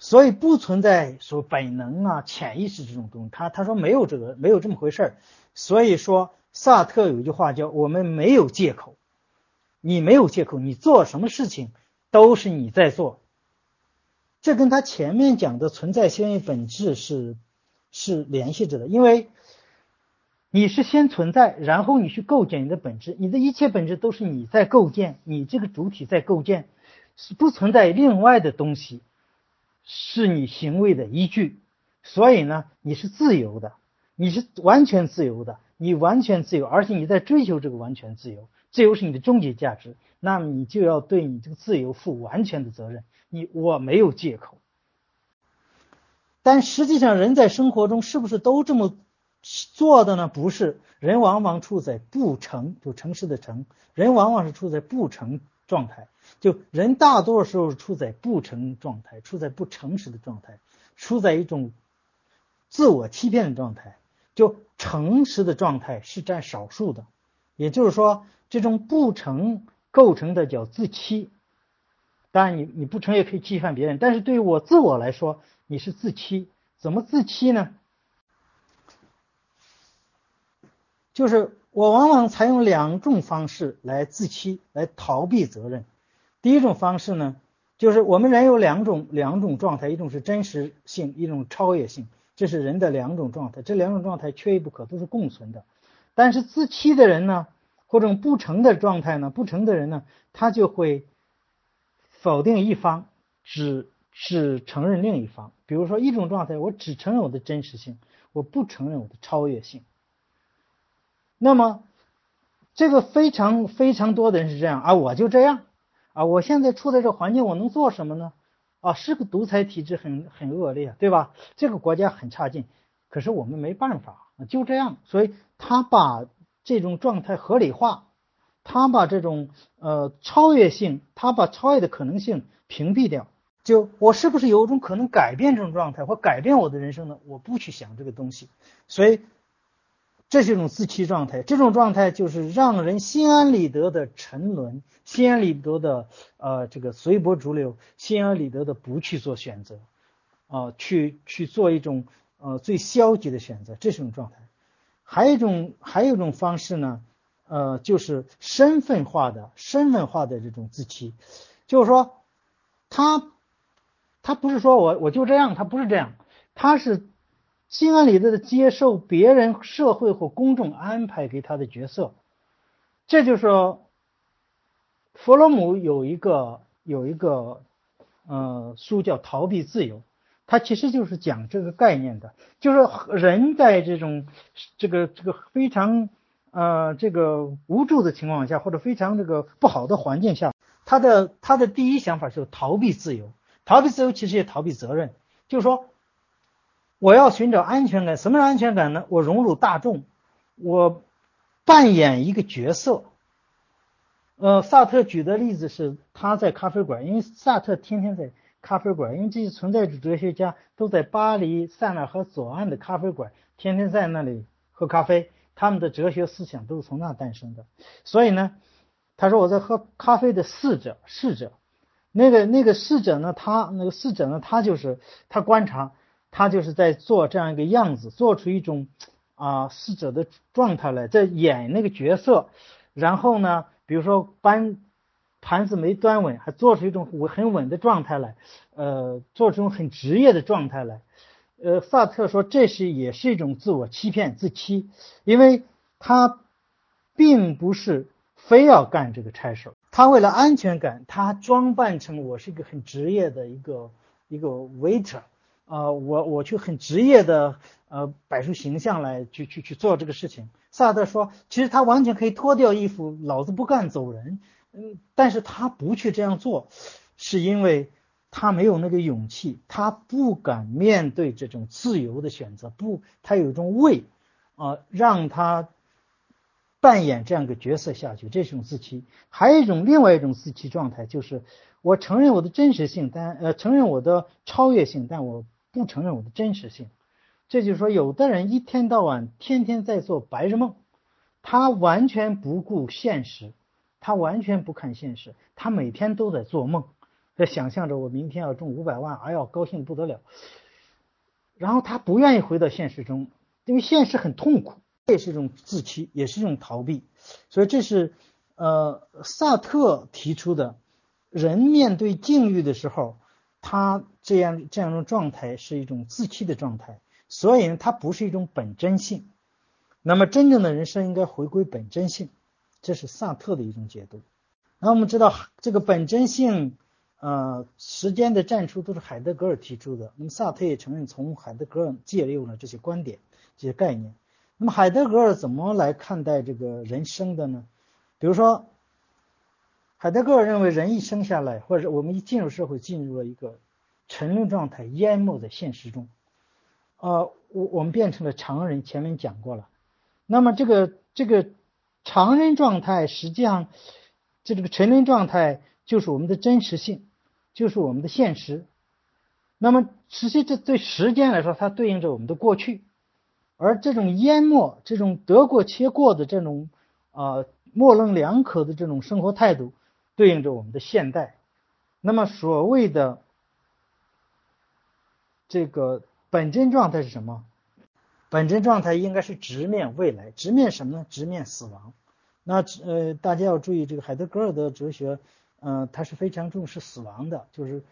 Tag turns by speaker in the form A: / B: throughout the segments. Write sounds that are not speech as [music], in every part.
A: 所以不存在说本能啊、潜意识这种东西。他他说没有这个，没有这么回事儿。所以说，萨特有一句话叫“我们没有借口”，你没有借口，你做什么事情都是你在做。这跟他前面讲的存在先于本质是是联系着的，因为你是先存在，然后你去构建你的本质，你的一切本质都是你在构建，你这个主体在构建，是不存在另外的东西是你行为的依据，所以呢，你是自由的，你是完全自由的，你完全自由，而且你在追求这个完全自由，自由是你的终极价值，那么你就要对你这个自由负完全的责任。你我没有借口，但实际上人在生活中是不是都这么做的呢？不是，人往往处在不成，就城市的成，人往往是处在不成状态，就人大多数时候处在不成状态，处在不诚实的状态，处在一种自我欺骗的状态，就诚实的状态是占少数的，也就是说，这种不成构成的叫自欺。当然，你你不成也可以欺骗别人，但是对于我自我来说，你是自欺。怎么自欺呢？就是我往往采用两种方式来自欺，来逃避责任。第一种方式呢，就是我们人有两种两种状态，一种是真实性，一种超越性，这是人的两种状态，这两种状态缺一不可，都是共存的。但是自欺的人呢，或者不成的状态呢，不成的人呢，他就会。否定一方，只只承认另一方。比如说一种状态，我只承认我的真实性，我不承认我的超越性。那么，这个非常非常多的人是这样啊，我就这样啊，我现在处在这环境，我能做什么呢？啊，是个独裁体制，很很恶劣，对吧？这个国家很差劲，可是我们没办法，就这样。所以他把这种状态合理化。他把这种呃超越性，他把超越的可能性屏蔽掉。就我是不是有一种可能改变这种状态，或改变我的人生呢？我不去想这个东西。所以这是一种自欺状态。这种状态就是让人心安理得的沉沦，心安理得的呃这个随波逐流，心安理得的不去做选择，啊，去去做一种呃最消极的选择。这是一种状态。还有一种还有一种方式呢？呃，就是身份化的、身份化的这种自欺，就是说，他，他不是说我我就这样，他不是这样，他是心安理得的接受别人、社会或公众安排给他的角色。这就是说，弗洛姆有一个有一个呃书叫《逃避自由》，他其实就是讲这个概念的，就是人在这种这个这个非常。呃，这个无助的情况下，或者非常这个不好的环境下，他的他的第一想法就是逃避自由，逃避自由其实也逃避责任，就是说，我要寻找安全感。什么是安全感呢？我融入大众，我扮演一个角色。呃，萨特举的例子是他在咖啡馆，因为萨特天天在咖啡馆，因为这些存在主哲学家都在巴黎塞纳河左岸的咖啡馆，天天在那里喝咖啡。他们的哲学思想都是从那诞生的，所以呢，他说我在喝咖啡的侍者，侍者，那个那个侍者呢，他那个侍者呢，他就是他观察，他就是在做这样一个样子，做出一种啊侍者的状态来，在演那个角色，然后呢，比如说搬盘子没端稳，还做出一种稳很稳的状态来，呃，做出很职业的状态来。呃，萨特说这是也是一种自我欺骗、自欺，因为他并不是非要干这个差事，他为了安全感，他装扮成我是一个很职业的一个一个 waiter，啊，我我去很职业的呃摆出形象来去去去做这个事情。萨特说，其实他完全可以脱掉衣服，老子不干走人，嗯，但是他不去这样做，是因为。他没有那个勇气，他不敢面对这种自由的选择，不，他有一种畏，啊，让他扮演这样一个角色下去，这是一种自欺。还有一种另外一种自欺状态，就是我承认我的真实性，但呃承认我的超越性，但我不承认我的真实性。这就是说，有的人一天到晚天天在做白日梦，他完全不顾现实，他完全不看现实，他每天都在做梦。在想象着我明天要中五百万，哎呀，高兴的不得了。然后他不愿意回到现实中，因为现实很痛苦，这也是一种自欺，也是一种逃避。所以这是呃萨特提出的，人面对境遇的时候，他这样这样一种状态是一种自欺的状态，所以呢，它不是一种本真性。那么真正的人生应该回归本真性，这是萨特的一种解读。那我们知道这个本真性。呃，时间的战术都是海德格尔提出的。那么萨特也承认从海德格尔借用了这些观点、这些概念。那么海德格尔怎么来看待这个人生的呢？比如说，海德格尔认为人一生下来，或者我们一进入社会，进入了一个沉沦状态，淹没在现实中。呃，我我们变成了常人。前面讲过了。那么这个这个常人状态，实际上就这个沉沦状态，就是我们的真实性。就是我们的现实，那么实际这对时间来说，它对应着我们的过去，而这种淹没、这种得过且过的这种啊模棱两可的这种生活态度，对应着我们的现代。那么所谓的这个本真状态是什么？本真状态应该是直面未来，直面什么呢？直面死亡。那呃，大家要注意，这个海德格尔的哲学。嗯，他是非常重视死亡的，就是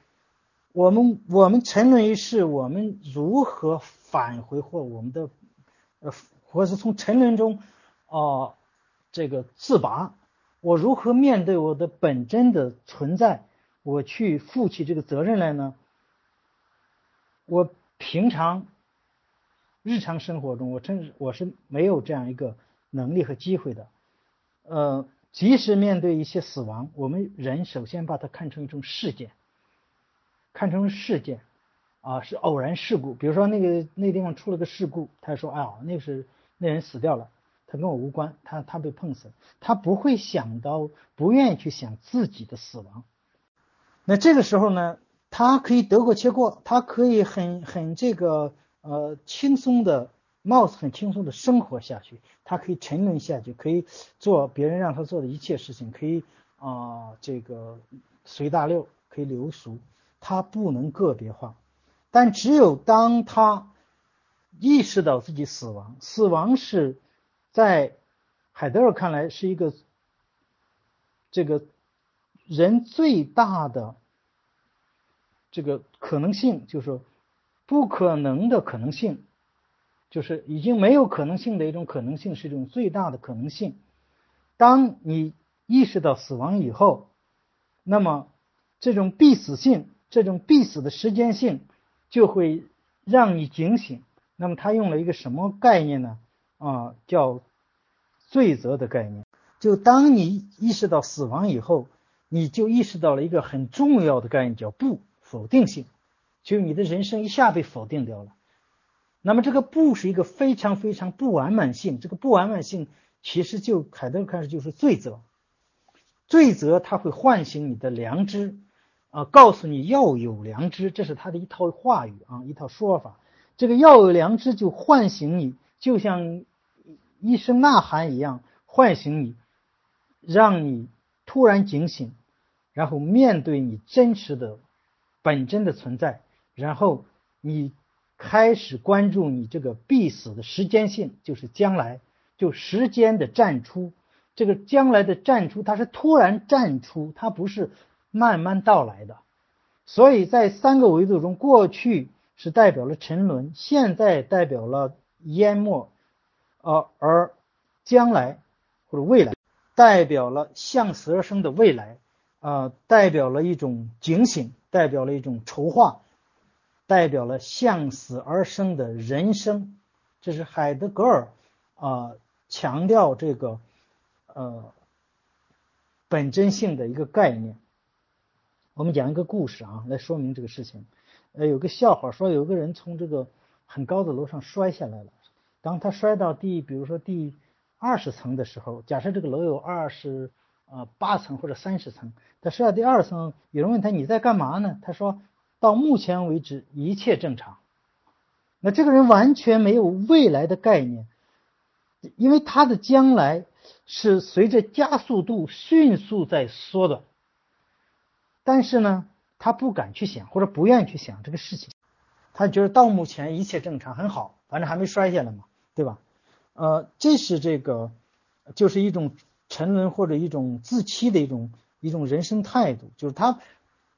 A: 我们我们沉沦于世，我们如何返回或我们的呃，或是从沉沦中啊这个自拔？我如何面对我的本真的存在？我去负起这个责任来呢？我平常日常生活中，我真我是没有这样一个能力和机会的，呃。即使面对一些死亡，我们人首先把它看成一种事件，看成事件，啊，是偶然事故。比如说那个那地方出了个事故，他说：“哎呀，那是那人死掉了，他跟我无关，他他被碰死了。”他不会想到，不愿意去想自己的死亡。那这个时候呢，他可以得过且过，他可以很很这个呃轻松的。貌似很轻松的生活下去，他可以沉沦下去，可以做别人让他做的一切事情，可以啊这个随大流，可以流俗，他不能个别化。但只有当他意识到自己死亡，死亡是在海德尔看来是一个这个人最大的这个可能性，就是不可能的可能性。就是已经没有可能性的一种可能性，是一种最大的可能性。当你意识到死亡以后，那么这种必死性、这种必死的时间性就会让你警醒。那么他用了一个什么概念呢？啊，叫罪责的概念。就当你意识到死亡以后，你就意识到了一个很重要的概念，叫不否定性。就你的人生一下被否定掉了。那么这个不是一个非常非常不完满性，这个不完满性其实就凯德开始就是罪责，罪责它会唤醒你的良知，啊，告诉你要有良知，这是他的一套话语啊，一套说法。这个要有良知就唤醒你，就像一声呐喊一样唤醒你，让你突然警醒，然后面对你真实的本真的存在，然后你。开始关注你这个必死的时间性，就是将来，就时间的站出。这个将来的战出，它是突然站出，它不是慢慢到来的。所以在三个维度中，过去是代表了沉沦，现在代表了淹没，呃，而将来或者未来代表了向死而生的未来，啊，代表了一种警醒，代表了一种筹划。代表了向死而生的人生，这是海德格尔啊强调这个呃本真性的一个概念。我们讲一个故事啊，来说明这个事情。呃，有个笑话说，有个人从这个很高的楼上摔下来了。当他摔到第，比如说第二十层的时候，假设这个楼有二十呃八层或者三十层，他摔到第二层，有人问他你在干嘛呢？他说。到目前为止，一切正常。那这个人完全没有未来的概念，因为他的将来是随着加速度迅速在缩短。但是呢，他不敢去想或者不愿意去想这个事情，他觉得到目前一切正常很好，反正还没摔下来嘛，对吧？呃，这是这个就是一种沉沦或者一种自欺的一种一种人生态度，就是他，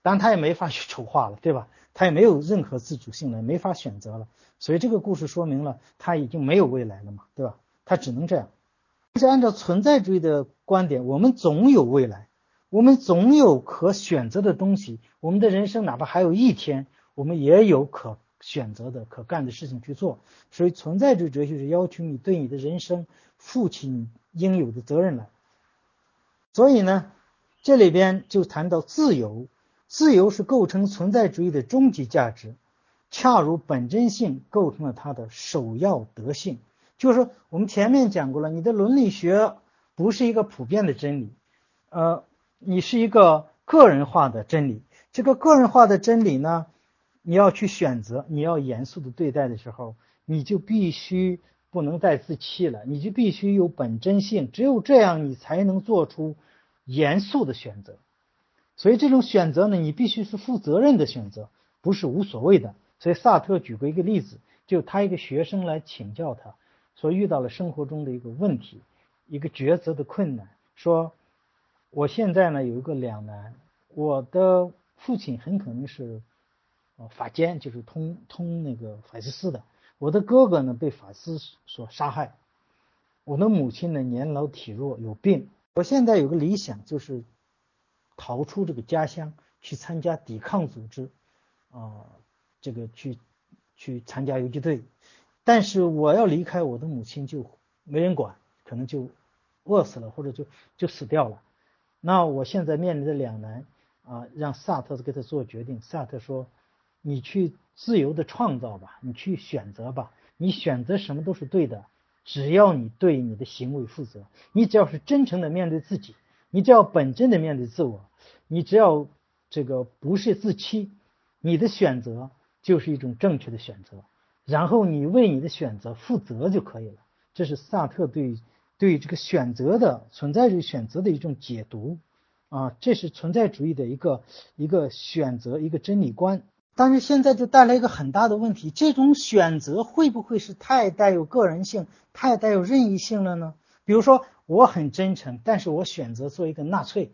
A: 当然他也没法去筹划了，对吧？他也没有任何自主性了，没法选择了，所以这个故事说明了他已经没有未来了嘛，对吧？他只能这样。但是按照存在主义的观点，我们总有未来，我们总有可选择的东西。我们的人生哪怕还有一天，我们也有可选择的、可干的事情去做。所以存在主义哲学是要求你对你的人生负起应有的责任来。所以呢，这里边就谈到自由，自由是构成存在主义的终极价值，恰如本真性构成了它的首要德性。就是说，我们前面讲过了，你的伦理学不是一个普遍的真理，呃，你是一个个人化的真理。这个个人化的真理呢，你要去选择，你要严肃的对待的时候，你就必须不能再自欺了，你就必须有本真性。只有这样，你才能做出严肃的选择。所以这种选择呢，你必须是负责任的选择，不是无所谓的。所以萨特举过一个例子，就他一个学生来请教他。所遇到了生活中的一个问题，一个抉择的困难。说，我现在呢有一个两难，我的父亲很可能是法监，就是通通那个法西斯的；我的哥哥呢被法西斯所杀害；我的母亲呢年老体弱有病。我现在有个理想，就是逃出这个家乡，去参加抵抗组织，啊，这个去去参加游击队。但是我要离开我的母亲就没人管，可能就饿死了或者就就死掉了。那我现在面临的两难啊，让萨特给他做决定。萨特说：“你去自由的创造吧，你去选择吧，你选择什么都是对的，只要你对你的行为负责，你只要是真诚的面对自己，你只要本真的面对自我，你只要这个不是自欺，你的选择就是一种正确的选择。”然后你为你的选择负责就可以了。这是萨特对对这个选择的存在主义选择的一种解读啊，这是存在主义的一个一个选择一个真理观。但是现在就带来一个很大的问题：这种选择会不会是太带有个人性、太带有任意性了呢？比如说，我很真诚，但是我选择做一个纳粹，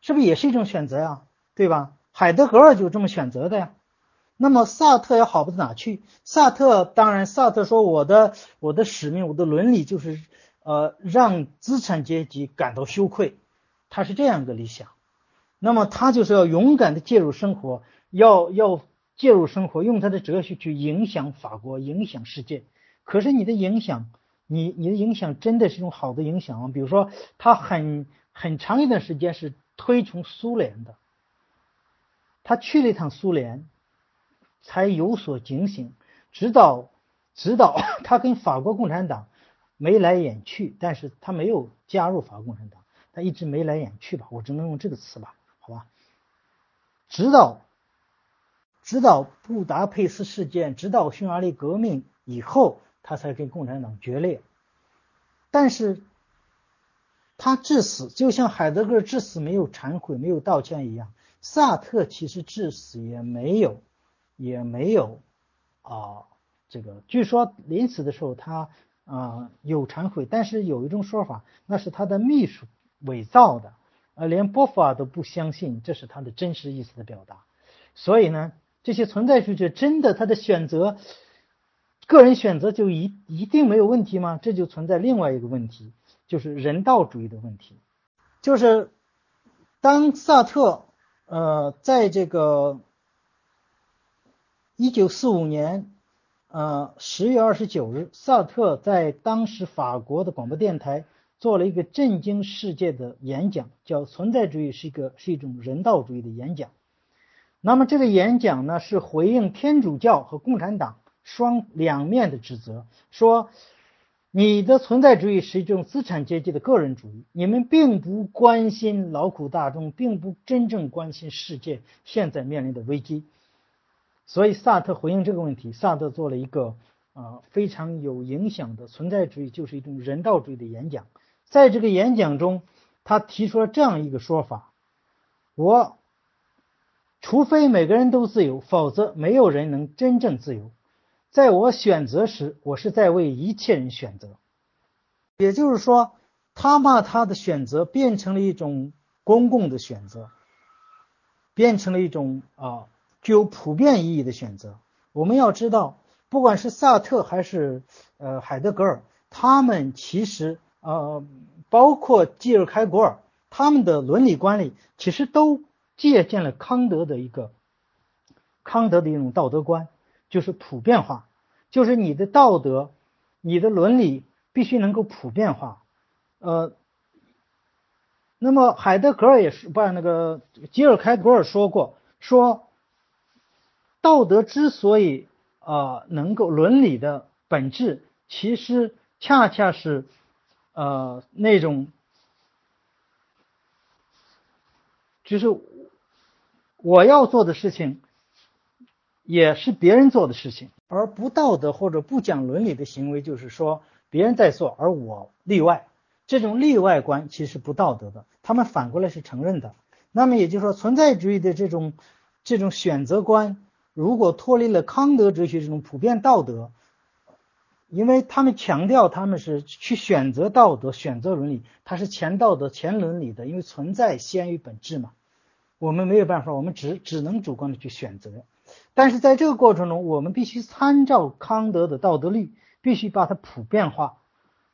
A: 是不是也是一种选择呀？对吧？海德格尔就这么选择的呀。那么萨特也好不到哪去。萨特当然，萨特说我的我的使命，我的伦理就是，呃，让资产阶级感到羞愧，他是这样一个理想。那么他就是要勇敢的介入生活，要要介入生活，用他的哲学去影响法国，影响世界。可是你的影响，你你的影响真的是一种好的影响？比如说，他很很长一段时间是推崇苏联的，他去了一趟苏联。才有所警醒，直到直到 [laughs] 他跟法国共产党眉来眼去，但是他没有加入法国共产党，他一直眉来眼去吧，我只能用这个词吧，好吧。直到直到布达佩斯事件，直到匈牙利革命以后，他才跟共产党决裂。但是，他至死就像海德格尔至死没有忏悔、没有道歉一样，萨特其实至死也没有。也没有啊，这个据说临死的时候他啊有忏悔，但是有一种说法，那是他的秘书伪造的，呃，连波伏娃都不相信这是他的真实意思的表达。所以呢，这些存在主义者真的他的选择，个人选择就一一定没有问题吗？这就存在另外一个问题，就是人道主义的问题，就是当萨特呃在这个。一九四五年，呃，十月二十九日，萨特在当时法国的广播电台做了一个震惊世界的演讲，叫“存在主义是一个是一种人道主义”的演讲。那么这个演讲呢，是回应天主教和共产党双两面的指责，说你的存在主义是一种资产阶级的个人主义，你们并不关心劳苦大众，并不真正关心世界现在面临的危机。所以萨特回应这个问题，萨特做了一个啊非常有影响的存在主义，就是一种人道主义的演讲。在这个演讲中，他提出了这样一个说法：我除非每个人都自由，否则没有人能真正自由。在我选择时，我是在为一切人选择。也就是说，他把他的选择变成了一种公共的选择，变成了一种啊具有普遍意义的选择。我们要知道，不管是萨特还是呃海德格尔，他们其实呃包括基尔开国尔，他们的伦理观里其实都借鉴了康德的一个康德的一种道德观，就是普遍化，就是你的道德、你的伦理。必须能够普遍化，呃，那么海德格尔也是，不，那个吉尔开格尔说过，说道德之所以啊能够伦理的本质，其实恰恰是呃那种，就是我要做的事情，也是别人做的事情，而不道德或者不讲伦理的行为，就是说。别人在做，而我例外，这种例外观其实不道德的。他们反过来是承认的。那么也就是说，存在主义的这种这种选择观，如果脱离了康德哲学这种普遍道德，因为他们强调他们是去选择道德、选择伦理，它是前道德、前伦理的，因为存在先于本质嘛。我们没有办法，我们只只能主观的去选择。但是在这个过程中，我们必须参照康德的道德律。必须把它普遍化，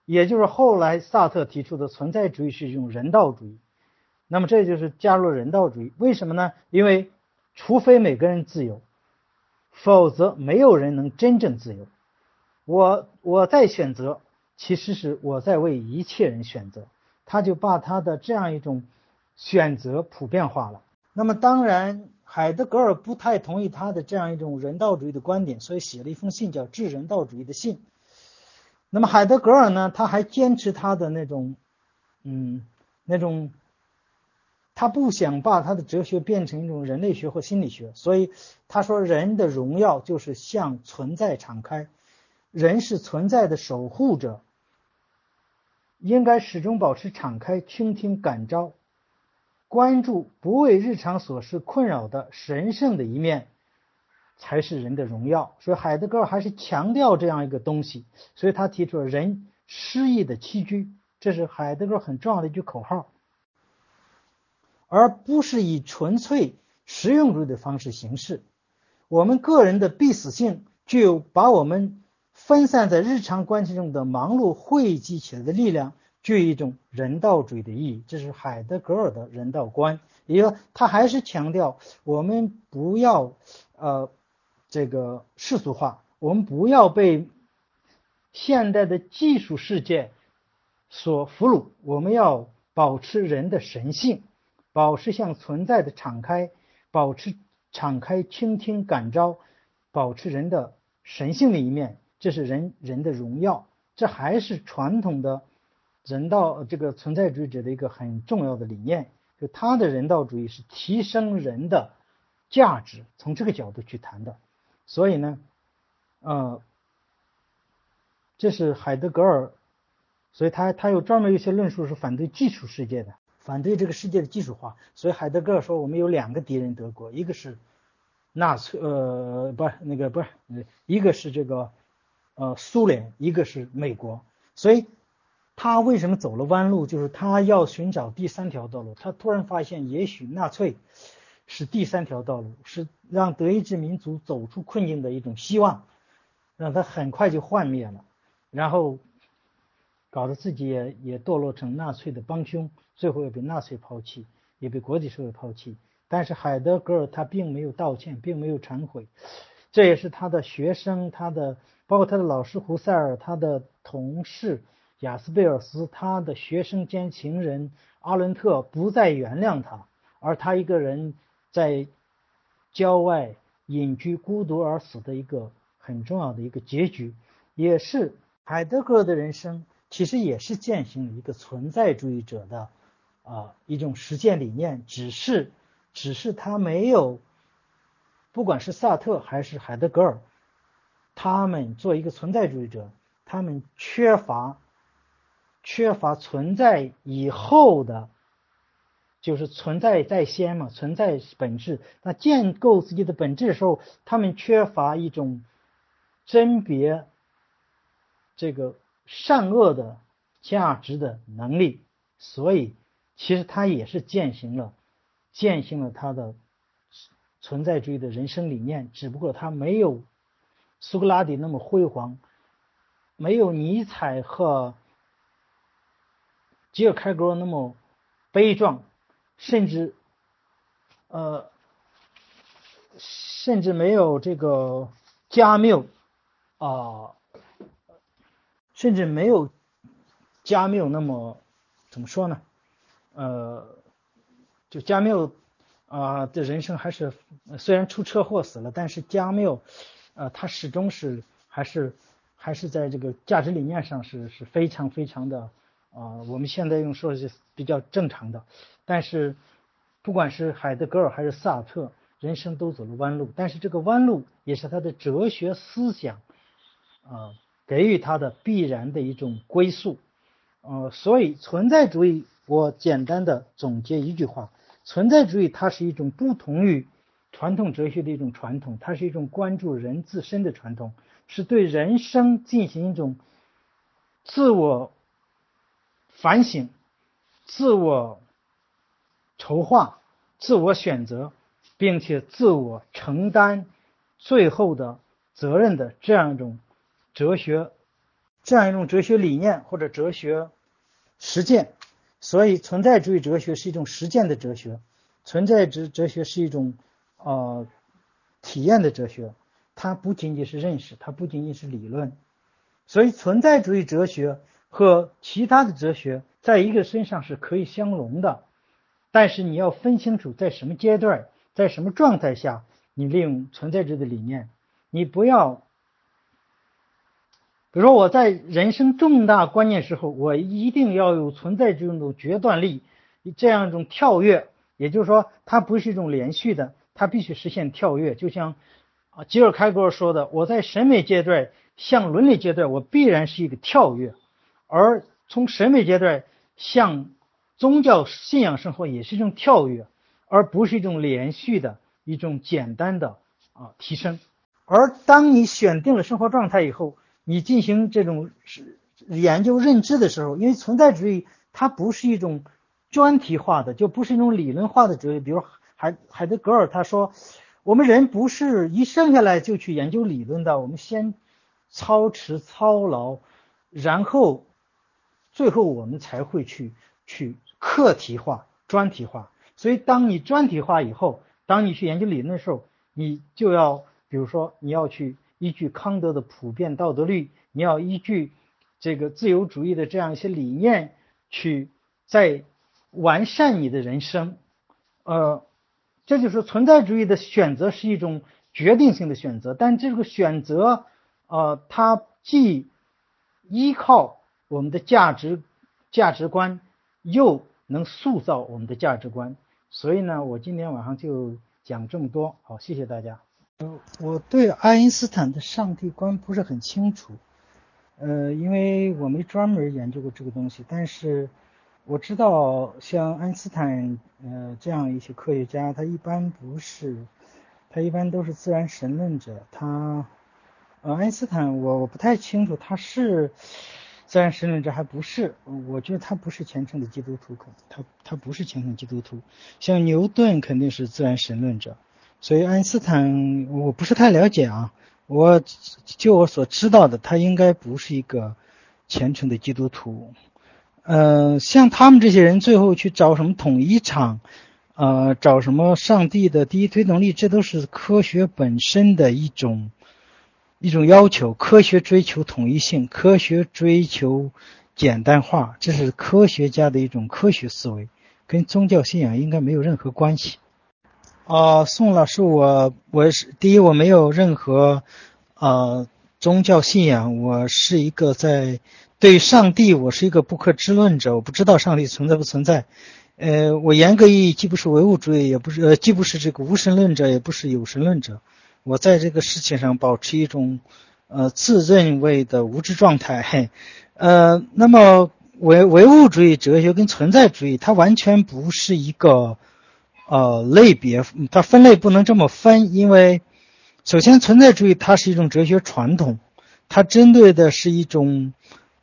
A: 也就是后来萨特提出的存在主义是一种人道主义。那么这就是加入了人道主义，为什么呢？因为除非每个人自由，否则没有人能真正自由。我我在选择，其实是我在为一切人选择。他就把他的这样一种选择普遍化了。那么当然。海德格尔不太同意他的这样一种人道主义的观点，所以写了一封信，叫《致人道主义的信》。那么海德格尔呢，他还坚持他的那种，嗯，那种，他不想把他的哲学变成一种人类学或心理学，所以他说，人的荣耀就是向存在敞开，人是存在的守护者，应该始终保持敞开，倾听感召。关注不为日常琐事困扰的神圣的一面，才是人的荣耀。所以海德格尔还是强调这样一个东西，所以他提出了人诗意的栖居，这是海德格尔很重要的一句口号，而不是以纯粹实用主义的方式行事。我们个人的必死性，具有把我们分散在日常关系中的忙碌汇集起来的力量。具一种人道主义的意义，这是海德格尔的人道观。也就他还是强调，我们不要呃这个世俗化，我们不要被现代的技术世界所俘虏，我们要保持人的神性，保持向存在的敞开，保持敞开倾听感召，保持人的神性的一面，这是人人的荣耀。这还是传统的。人道这个存在主义者的一个很重要的理念，就他的人道主义是提升人的价值，从这个角度去谈的。所以呢，呃，这是海德格尔，所以他他有专门一些论述是反对技术世界的，反对这个世界的技术化。所以海德格尔说，我们有两个敌人，德国一个是纳粹，呃，不是那个不是，一个是这个呃苏联，一个是美国，所以。他为什么走了弯路？就是他要寻找第三条道路。他突然发现，也许纳粹是第三条道路，是让德意志民族走出困境的一种希望，让他很快就幻灭了，然后搞得自己也也堕落成纳粹的帮凶，最后也被纳粹抛弃，也被国际社会抛弃。但是海德格尔他并没有道歉，并没有忏悔，这也是他的学生，他的包括他的老师胡塞尔，他的同事。雅斯贝尔斯，他的学生兼情人阿伦特不再原谅他，而他一个人在郊外隐居、孤独而死的一个很重要的一个结局，也是海德格尔的人生，其实也是践行了一个存在主义者的啊一种实践理念，只是只是他没有，不管是萨特还是海德格尔，他们做一个存在主义者，他们缺乏。缺乏存在以后的就是存在在先嘛，存在本质。那建构自己的本质的时候，他们缺乏一种甄别这个善恶的价值的能力，所以其实他也是践行了践行了他的存在主义的人生理念，只不过他没有苏格拉底那么辉煌，没有尼采和吉尔开格那么悲壮。甚至，呃，甚至没有这个加缪啊，甚至没有加缪那么怎么说呢？呃，就加缪啊的人生还是虽然出车祸死了，但是加缪呃他始终是还是还是在这个价值理念上是是非常非常的啊，我们现在用说是比较正常的。但是，不管是海德格尔还是萨特，人生都走了弯路。但是这个弯路也是他的哲学思想，啊，给予他的必然的一种归宿。呃，所以存在主义，我简单的总结一句话：存在主义它是一种不同于传统哲学的一种传统，它是一种关注人自身的传统，是对人生进行一种自我反省、自我。筹划、自我选择，并且自我承担最后的责任的这样一种哲学，这样一种哲学理念或者哲学实践。所以，存在主义哲学是一种实践的哲学，存在哲哲学是一种呃体验的哲学。它不仅仅是认识，它不仅仅是理论。所以，存在主义哲学和其他的哲学在一个身上是可以相融的。但是你要分清楚，在什么阶段，在什么状态下，你利用存在着的理念，你不要，比如说我在人生重大关键时候，我一定要有存在这种决断力，这样一种跳跃，也就是说，它不是一种连续的，它必须实现跳跃。就像啊，吉尔开格尔说的，我在审美阶段向伦理阶段，我必然是一个跳跃，而从审美阶段向。宗教信仰生活也是一种跳跃，而不是一种连续的一种简单的啊提升。而当你选定了生活状态以后，你进行这种研究认知的时候，因为存在主义它不是一种专题化的，就不是一种理论化的哲学。比如海海德格尔他说，我们人不是一生下来就去研究理论的，我们先操持操劳，然后最后我们才会去去。课题化、专题化，所以当你专题化以后，当你去研究理论的时候，你就要，比如说你要去依据康德的普遍道德律，你要依据这个自由主义的这样一些理念去在完善你的人生。呃，这就是存在主义的选择是一种决定性的选择，但这个选择，呃，它既依靠我们的价值价值观。又能塑造我们的价值观，所以呢，我今天晚上就讲这么多。好，谢谢大家。呃，我对爱因斯坦的上帝观不是很清楚，呃，因为我没专门研究过这个东西。但是我知道，像爱因斯坦呃这样一些科学家，他一般不是，他一般都是自然神论者。他，呃，爱因斯坦，我我不太清楚他是。自然神论者还不是，我觉得他不是虔诚的基督徒，他他不是虔诚基督徒。像牛顿肯定是自然神论者，所以爱因斯坦我不是太了解啊。我就我所知道的，他应该不是一个虔诚的基督徒。呃，像他们这些人最后去找什么统一场，呃，找什么上帝的第一推动力，这都是科学本身的一种。一种要求，科学追求统一性，科学追求简单化，这是科学家的一种科学思维，跟宗教信仰应该没有任何关系。啊，宋老师，我我是第一，我没有任何呃宗教信仰，我是一个在对上帝，我是一个不可知论者，我不知道上帝存在不存在。呃，我严格意义既不是唯物主义，也不是呃，既不是这个无神论者，也不是有神论者。我在这个事情上保持一种，呃，自认为的无知状态。呃，那么唯唯物主义哲学跟存在主义，它完全不是一个呃类别，它分类不能这么分，因为首先存在主义它是一种哲学传统，它针对的是一种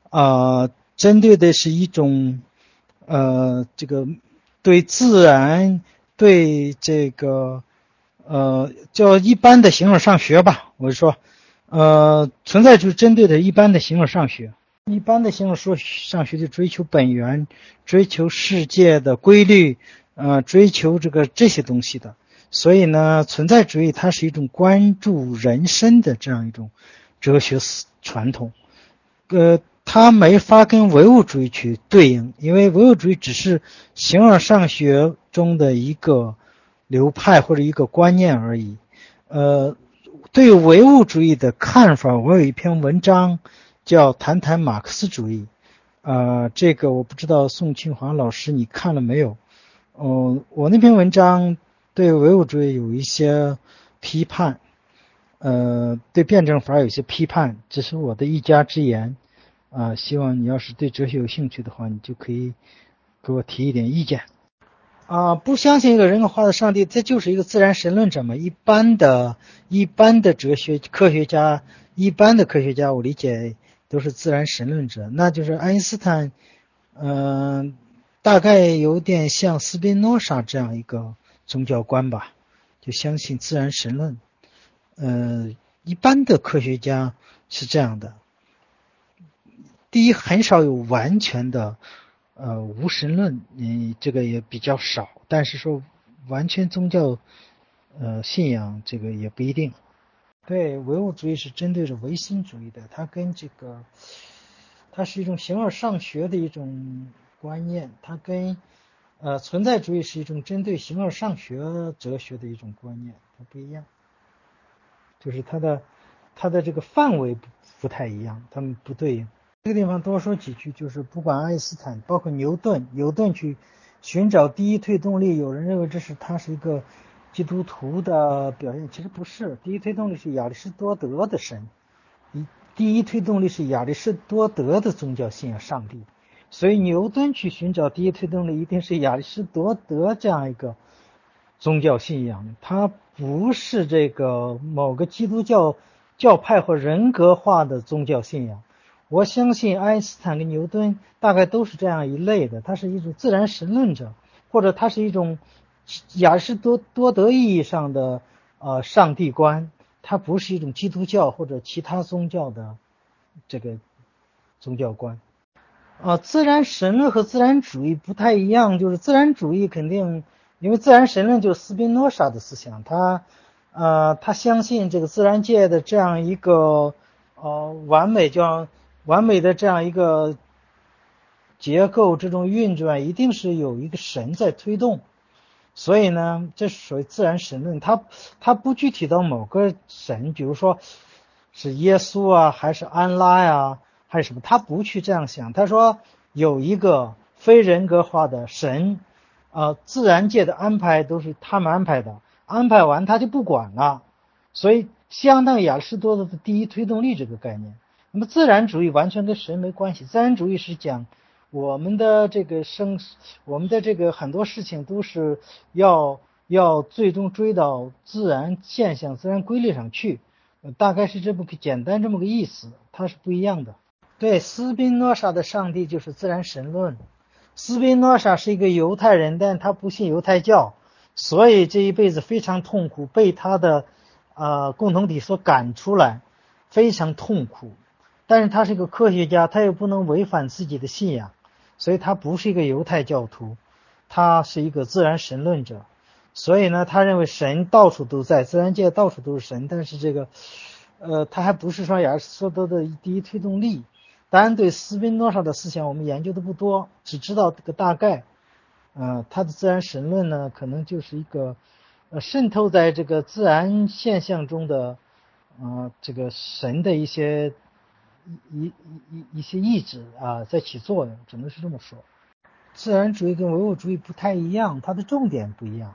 A: 呃针对的是一种呃这个对自然对这个呃叫一般的形而上学吧，我就说呃存在主义针对的一般的形而上学。一般的形而说上学就追求本源，追求世界的规律，呃，追求这个这些东西的。所以呢，存在主义它是一种关注人生的这样一种哲学传统，呃，它没法跟唯物主义去对应，因为唯物主义只是形而上学中的一个流派或者一个观念而已。呃，对唯物主义的看法，我有一篇文章。叫谈谈马克思主义，呃，这个我不知道宋庆华老师你看了没有？嗯，我那篇文章对唯物主义有一些批判，呃，对辩证法有些批判，这是我的一家之言，啊，希望你要是对哲学有兴趣的话，你就可以给我提一点意见。啊，不相信一个人格化的上帝，这就是一个自然神论者嘛？一般的、一般的哲学科学家，一般的科学家，我理解。都是自然神论者，那就是爱因斯坦，嗯，大概有点像斯宾诺莎这样一个宗教观吧，就相信自然神论。嗯，一般的科学家是这样的。第一，很少有完全的呃无神论，嗯，这个也比较少。但是说完全宗教呃信仰，这个也不一定。对，唯物主义是针对着唯心主义的，它跟这个，它是一种形而上学的一种观念，它跟呃存在主义是一种针对形而上学哲学的一种观念，它不一样，就是它的它的这个范围不不太一样，它们不对应。这个地方多说几句，就是不管爱因斯坦，包括牛顿，牛顿去寻找第一推动力，有人认为这是他是一个。基督徒的表现其实不是，第一推动力是亚里士多德的神，一第一推动力是亚里士多德的宗教信仰上帝，所以牛顿去寻找第一推动力一定是亚里士多德这样一个宗教信仰，他不是这个某个基督教教派或人格化的宗教信仰。我相信爱因斯坦跟牛顿大概都是这样一类的，他是一种自然神论者，或者他是一种。亚里士多多德意义上的呃上帝观，他不是一种基督教或者其他宗教的这个宗教观。啊，自然神论和自然主义不太一样，就是自然主义肯定，因为自然神论就是斯宾诺莎的思想，他呃他相信这个自然界的这样一个呃完美叫完美的这样一个结构，这种运转一定是有一个神在推动。所以呢，这属于自然神论，它它不具体到某个神，比如说是耶稣啊，还是安拉呀，还是什么，他不去这样想。他说有一个非人格化的神，呃，自然界的安排都是他们安排的，安排完他就不管了。所以相当于亚里士多德的第一推动力这个概念。那么自然主义完全跟神没关系，自然主义是讲。我们的这个生，我们的这个很多事情都是要要最终追到自然现象、自然规律上去，大概是这么个简单这么个意思，它是不一样的。对，斯宾诺莎的上帝就是自然神论。斯宾诺莎是一个犹太人，但他不信犹太教，所以这一辈子非常痛苦，被他的呃共同体所赶出来，非常痛苦。但是他是一个科学家，他又不能违反自己的信仰。所以他不是一个犹太教徒，他是一个自然神论者，所以呢，他认为神到处都在，自然界到处都是神。但是这个，呃，他还不是说亚里士多德的第一推动力。当然，对斯宾诺莎的思想我们研究的不多，只知道这个大概。呃，他的自然神论呢，可能就是一个，呃，渗透在这个自然现象中的，呃，这个神的一些。一一一一些意志啊，在起作用，只能是这么说。自然主义跟唯物主义不太一样，它的重点不一样。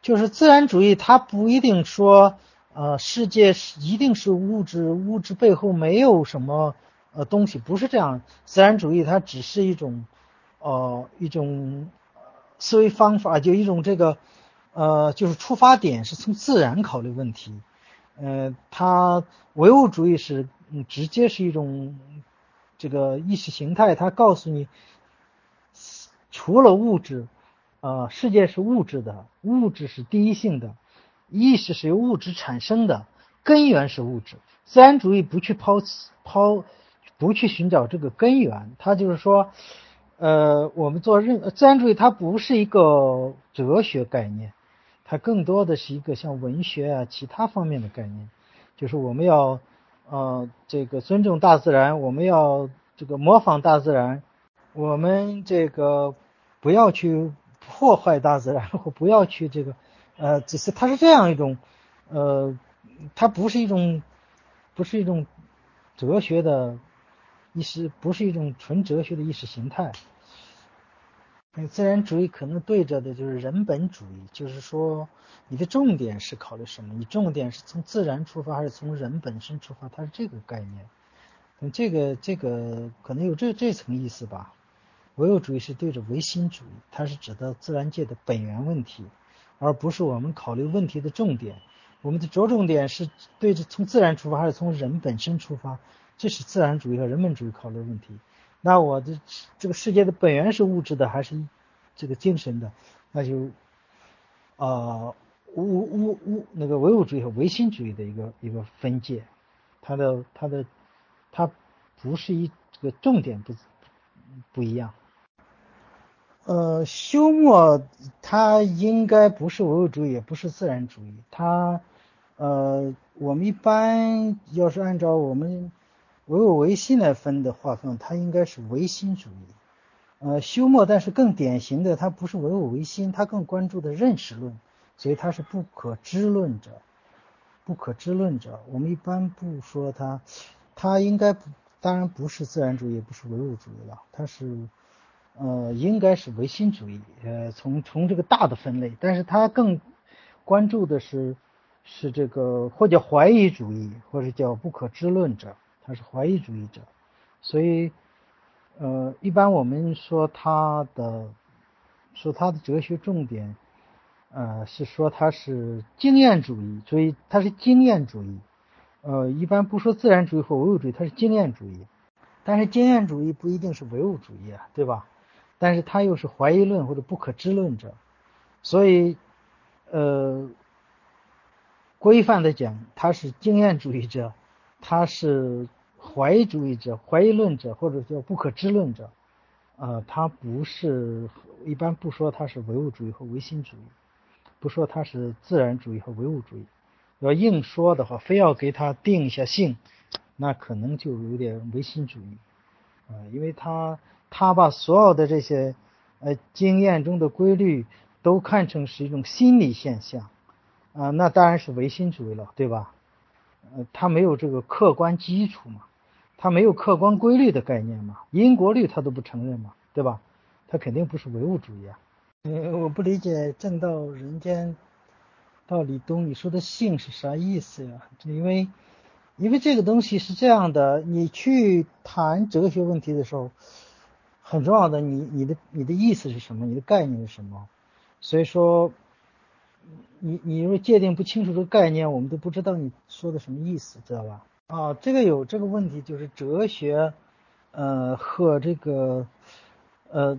A: 就是自然主义，它不一定说，呃，世界是一定是物质，物质背后没有什么呃东西，不是这样。自然主义它只是一种呃一种思维方法，就一种这个呃就是出发点是从自然考虑问题。呃，它唯物主义是嗯直接是一种这个意识形态，它告诉你除了物质，呃，世界是物质的，物质是第一性的，意识是由物质产生的，根源是物质。自然主义不去抛抛，不去寻找这个根源，它就是说，呃，我们做任自然主义，它不是一个哲学概念。它更多的是一个像文学啊其他方面的概念，就是我们要呃这个尊重大自然，我们要这个模仿大自然，我们这个不要去破坏大自然，或不要去这个呃只是它是这样一种呃它不是一种不是一种哲学的意识，不是一种纯哲学的意识形态。那自然主义可能对着的就是人本主义，就是说你的重点是考虑什么？你重点是从自然出发还是从人本身出发？它是这个概念。嗯，这个这个可能有这这层意思吧。唯物主义是对着唯心主义，它是指的自然界的本源问题，而不是我们考虑问题的重点。我们的着重点是对着从自然出发还是从人本身出发？这是自然主义和人本主义考虑问题。那我的这个世界的本源是物质的还是这个精神的？那就啊物物物那个唯物主义和唯心主义的一个一个分界，它的它的它不是一这个重点不不一样。呃，休谟它应该不是唯物主义，也不是自然主义。它呃，我们一般要是按照我们。唯物唯心来分的划分，它应该是唯心主义。呃，休谟，但是更典型的，它不是唯物唯心，它更关注的认识论，所以它是不可知论者。不可知论者，我们一般不说它，它应该不，当然不是自然主义，不是唯物主义了，它是，呃，应该是唯心主义。呃，从从这个大的分类，但是它更关注的是，是这个或者怀疑主义，或者叫不可知论者。他是怀疑主义者，所以，呃，一般我们说他的，说他的哲学重点，呃，是说他是经验主义，所以他是经验主义，呃，一般不说自然主义或唯物主义，他是经验主义，但是经验主义不一定是唯物主义啊，对吧？但是他又是怀疑论或者不可知论者，所以，呃，规范的讲，他是经验主义者。他是怀疑主义者、怀疑论者，或者叫不可知论者，呃，他不是一般不说他是唯物主义和唯心主义，不说他是自然主义和唯物主义。要硬说的话，非要给他定一下性，那可能就有点唯心主义，啊，因为他他把所有的这些呃经验中的规律都看成是一种心理现象，啊，那当然是唯心主义了，对吧？呃，他没有这个客观基础嘛，他没有客观规律的概念嘛，因果律他都不承认嘛，对吧？他肯定不是唯物主义啊。嗯，我不理解正道人间道理东，你说的性是啥意思呀？因为，因为这个东西是这样的，你去谈哲学问题的时候，很重要的，你你的你的意思是什么？你的概念是什么？所以说。你你如果界定不清楚这个概念，我们都不知道你说的什么意思，知道吧？啊，这个有这个问题，就是哲学，呃，和这个，呃，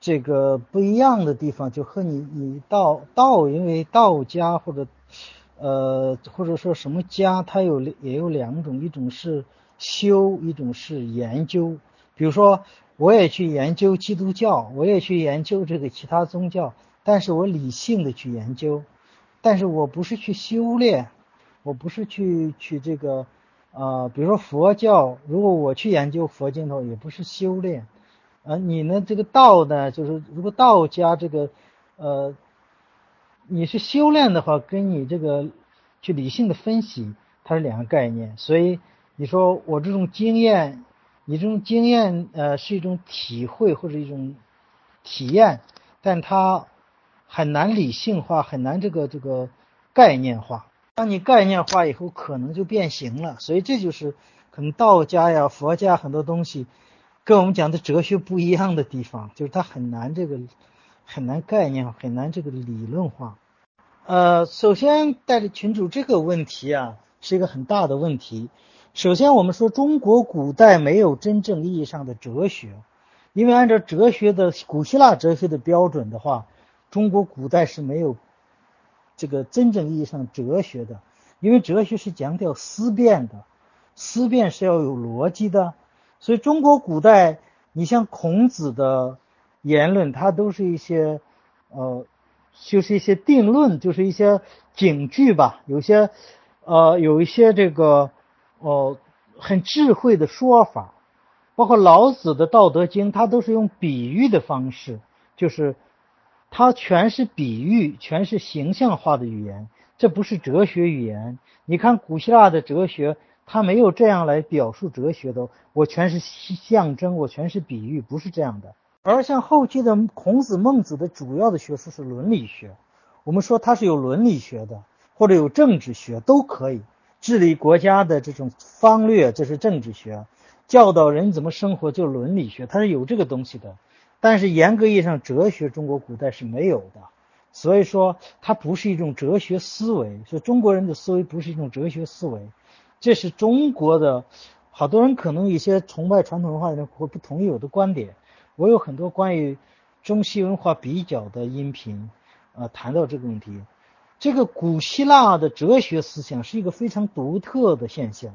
A: 这个不一样的地方，就和你你道道，因为道家或者，呃，或者说什么家，它有也有两种，一种是修，一种是研究。比如说，我也去研究基督教，我也去研究这个其他宗教。但是我理性的去研究，但是我不是去修炼，我不是去去这个，呃，比如说佛教，如果我去研究佛经的话，也不是修炼，呃，你呢这个道呢，就是如果道家这个，呃，你是修炼的话，跟你这个去理性的分析，它是两个概念，所以你说我这种经验，你这种经验，呃，是一种体会或者一种体验，但它。很难理性化，很难这个这个概念化。当你概念化以后，可能就变形了。所以这就是可能。道家呀、佛家很多东西跟我们讲的哲学不一样的地方，就是它很难这个很难概念化，很难这个理论化。呃，首先带着群主这个问题啊，是一个很大的问题。首先，我们说中国古代没有真正意义上的哲学，因为按照哲学的古希腊哲学的标准的话，中国古代是没有这个真正意义上哲学的，因为哲学是强调思辨的，思辨是要有逻辑的，所以中国古代，你像孔子的言论，它都是一些呃，就是一些定论，就是一些警句吧，有些呃，有一些这个。哦，很智慧的说法，包括老子的《道德经》，它都是用比喻的方式，就是它全是比喻，全是形象化的语言，这不是哲学语言。你看古希腊的哲学，它没有这样来表述哲学的，我全是象征，我全是比喻，不是这样的。而像后期的孔子、孟子的主要的学说是伦理学，我们说它是有伦理学的，或者有政治学都可以。治理国家的这种方略，这是政治学；教导人怎么生活，就伦理学，它是有这个东西的。但是严格意义上，哲学中国古代是没有的。所以说，它不是一种哲学思维。说中国人的思维不是一种哲学思维，这是中国的。好多人可能一些崇拜传统文化的人会不同意我的观点。我有很多关于中西文化比较的音频，呃，谈到这个问题。这个古希腊的哲学思想是一个非常独特的现象，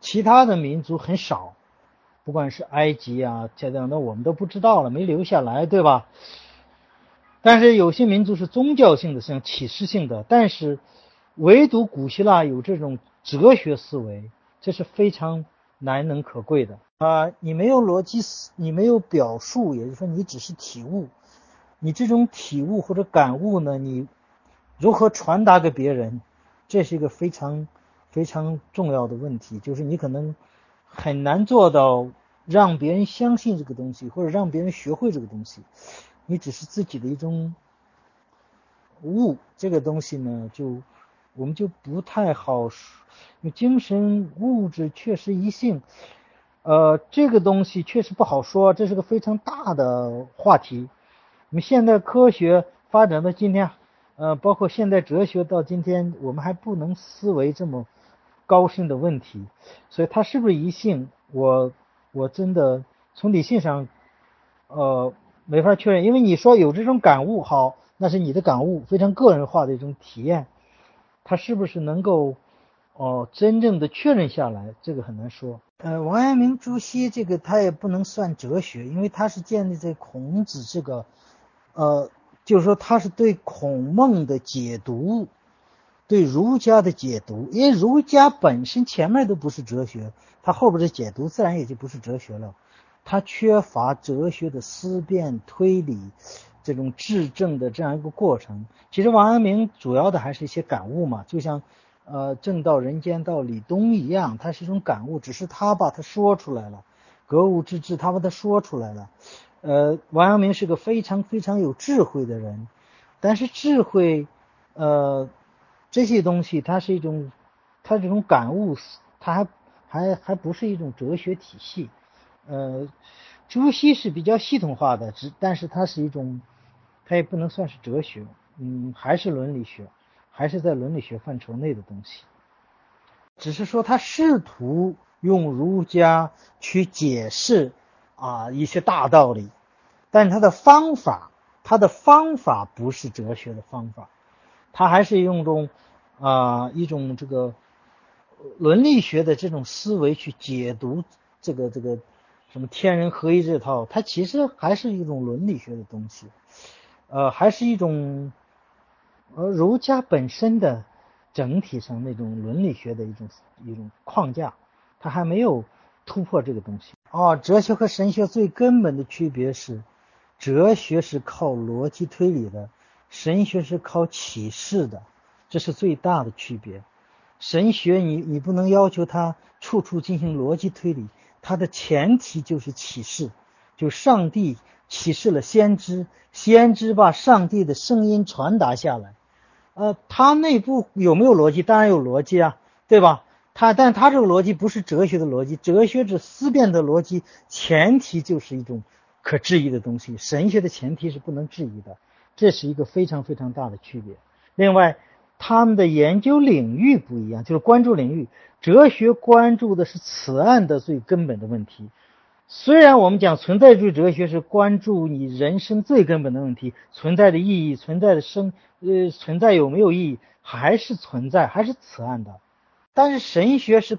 A: 其他的民族很少，不管是埃及啊，这样的我们都不知道了，没留下来，对吧？但是有些民族是宗教性的，像启示性的，但是唯独古希腊有这种哲学思维，这是非常难能可贵的啊！你没有逻辑思，你没有表述，也就是说你只是体悟，你这种体悟或者感悟呢，你。如何传达给别人，这是一个非常非常重要的问题。就是你可能很难做到让别人相信这个东西，或者让别人学会这个东西。你只是自己的一种悟，这个东西呢，就我们就不太好说。精神物质确实一性，呃，这个东西确实不好说，这是个非常大的话题。我们现代科学发展到今天。呃，包括现代哲学到今天，我们还不能思维这么高深的问题，所以他是不是一性，我我真的从理性上，呃，没法确认。因为你说有这种感悟，好，那是你的感悟，非常个人化的一种体验，他是不是能够哦真正的确认下来，这个很难说。呃，王阳明朱熹这个他也不能算哲学，因为他是建立在孔子这个，呃。就是说，他是对孔孟的解读，对儒家的解读。因为儒家本身前面都不是哲学，他后边的解读自然也就不是哲学了。他缺乏哲学的思辨推理，这种质证的这样一个过程。其实王阳明主要的还是一些感悟嘛，就像呃正道人间道李东一样，他是一种感悟，只是他把它说出来了。格物致知，他把它说出来了。呃，王阳明是个非常非常有智慧的人，但是智慧，呃，这些东西它是一种，它这种感悟，它还还还不是一种哲学体系。呃，朱熹是比较系统化的，只但是它是一种，它也不能算是哲学，嗯，还是伦理学，还是在伦理学范畴内的东西。只是说他试图用儒家去解释。啊，一些大道理，但是他的方法，他的方法不是哲学的方法，他还是用种啊一种这个伦理学的这种思维去解读这个这个什么天人合一这套，它其实还是一种伦理学的东西，呃，还是一种呃儒家本身的整体上那种伦理学的一种一种框架，它还没有。突破这个东西啊，哲学和神学最根本的区别是，哲学是靠逻辑推理的，神学是靠启示的，这是最大的区别。神学你你不能要求它处处进行逻辑推理，它的前提就是启示，就上帝启示了先知，先知把上帝的声音传达下来，呃，它内部有没有逻辑？当然有逻辑啊，对吧？他，但他这个逻辑不是哲学的逻辑，哲学是思辨的逻辑，前提就是一种可质疑的东西。神学的前提是不能质疑的，这是一个非常非常大的区别。另外，他们的研究领域不一样，就是关注领域。哲学关注的是此案的最根本的问题。虽然我们讲存在主义哲学是关注你人生最根本的问题，存在的意义，存在的生，呃，存在有没有意义，还是存在，还是此案的。但是神学是，